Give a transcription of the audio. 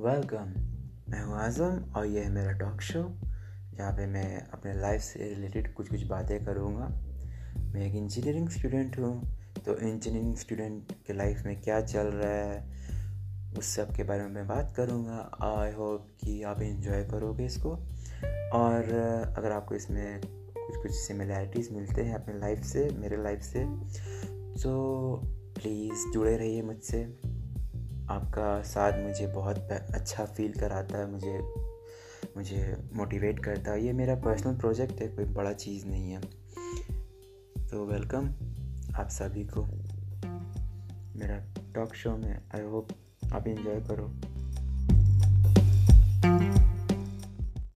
Welcome मैं हूँ आज़म और यह है मेरा टॉक शो जहाँ पे मैं अपने लाइफ से रिलेटेड कुछ कुछ बातें करूँगा। मैं एक इंजीनियरिंग स्टूडेंट हूँ तो इंजीनियरिंग स्टूडेंट के लाइफ में क्या चल रहा है, उस सब के बारे में मैं बात करूँगा। आई होप कि आप इंजॉय करोगे इसको। और अगर आपको इसमें कुछ कुछ सिमिलैरिटीज़ मिलते हैं अपने लाइफ से, मेरे लाइफ से तो प्लीज़ जुड़े रहिए मुझसे। आपका साथ मुझे बहुत अच्छा फील कराता है, मुझे मुझे मोटिवेट करता है। ये मेरा पर्सनल प्रोजेक्ट है, कोई बड़ा चीज़ नहीं है। तो वेलकम आप सभी को। मेरा टॉक शो में आई होप आप इन्जॉय करो।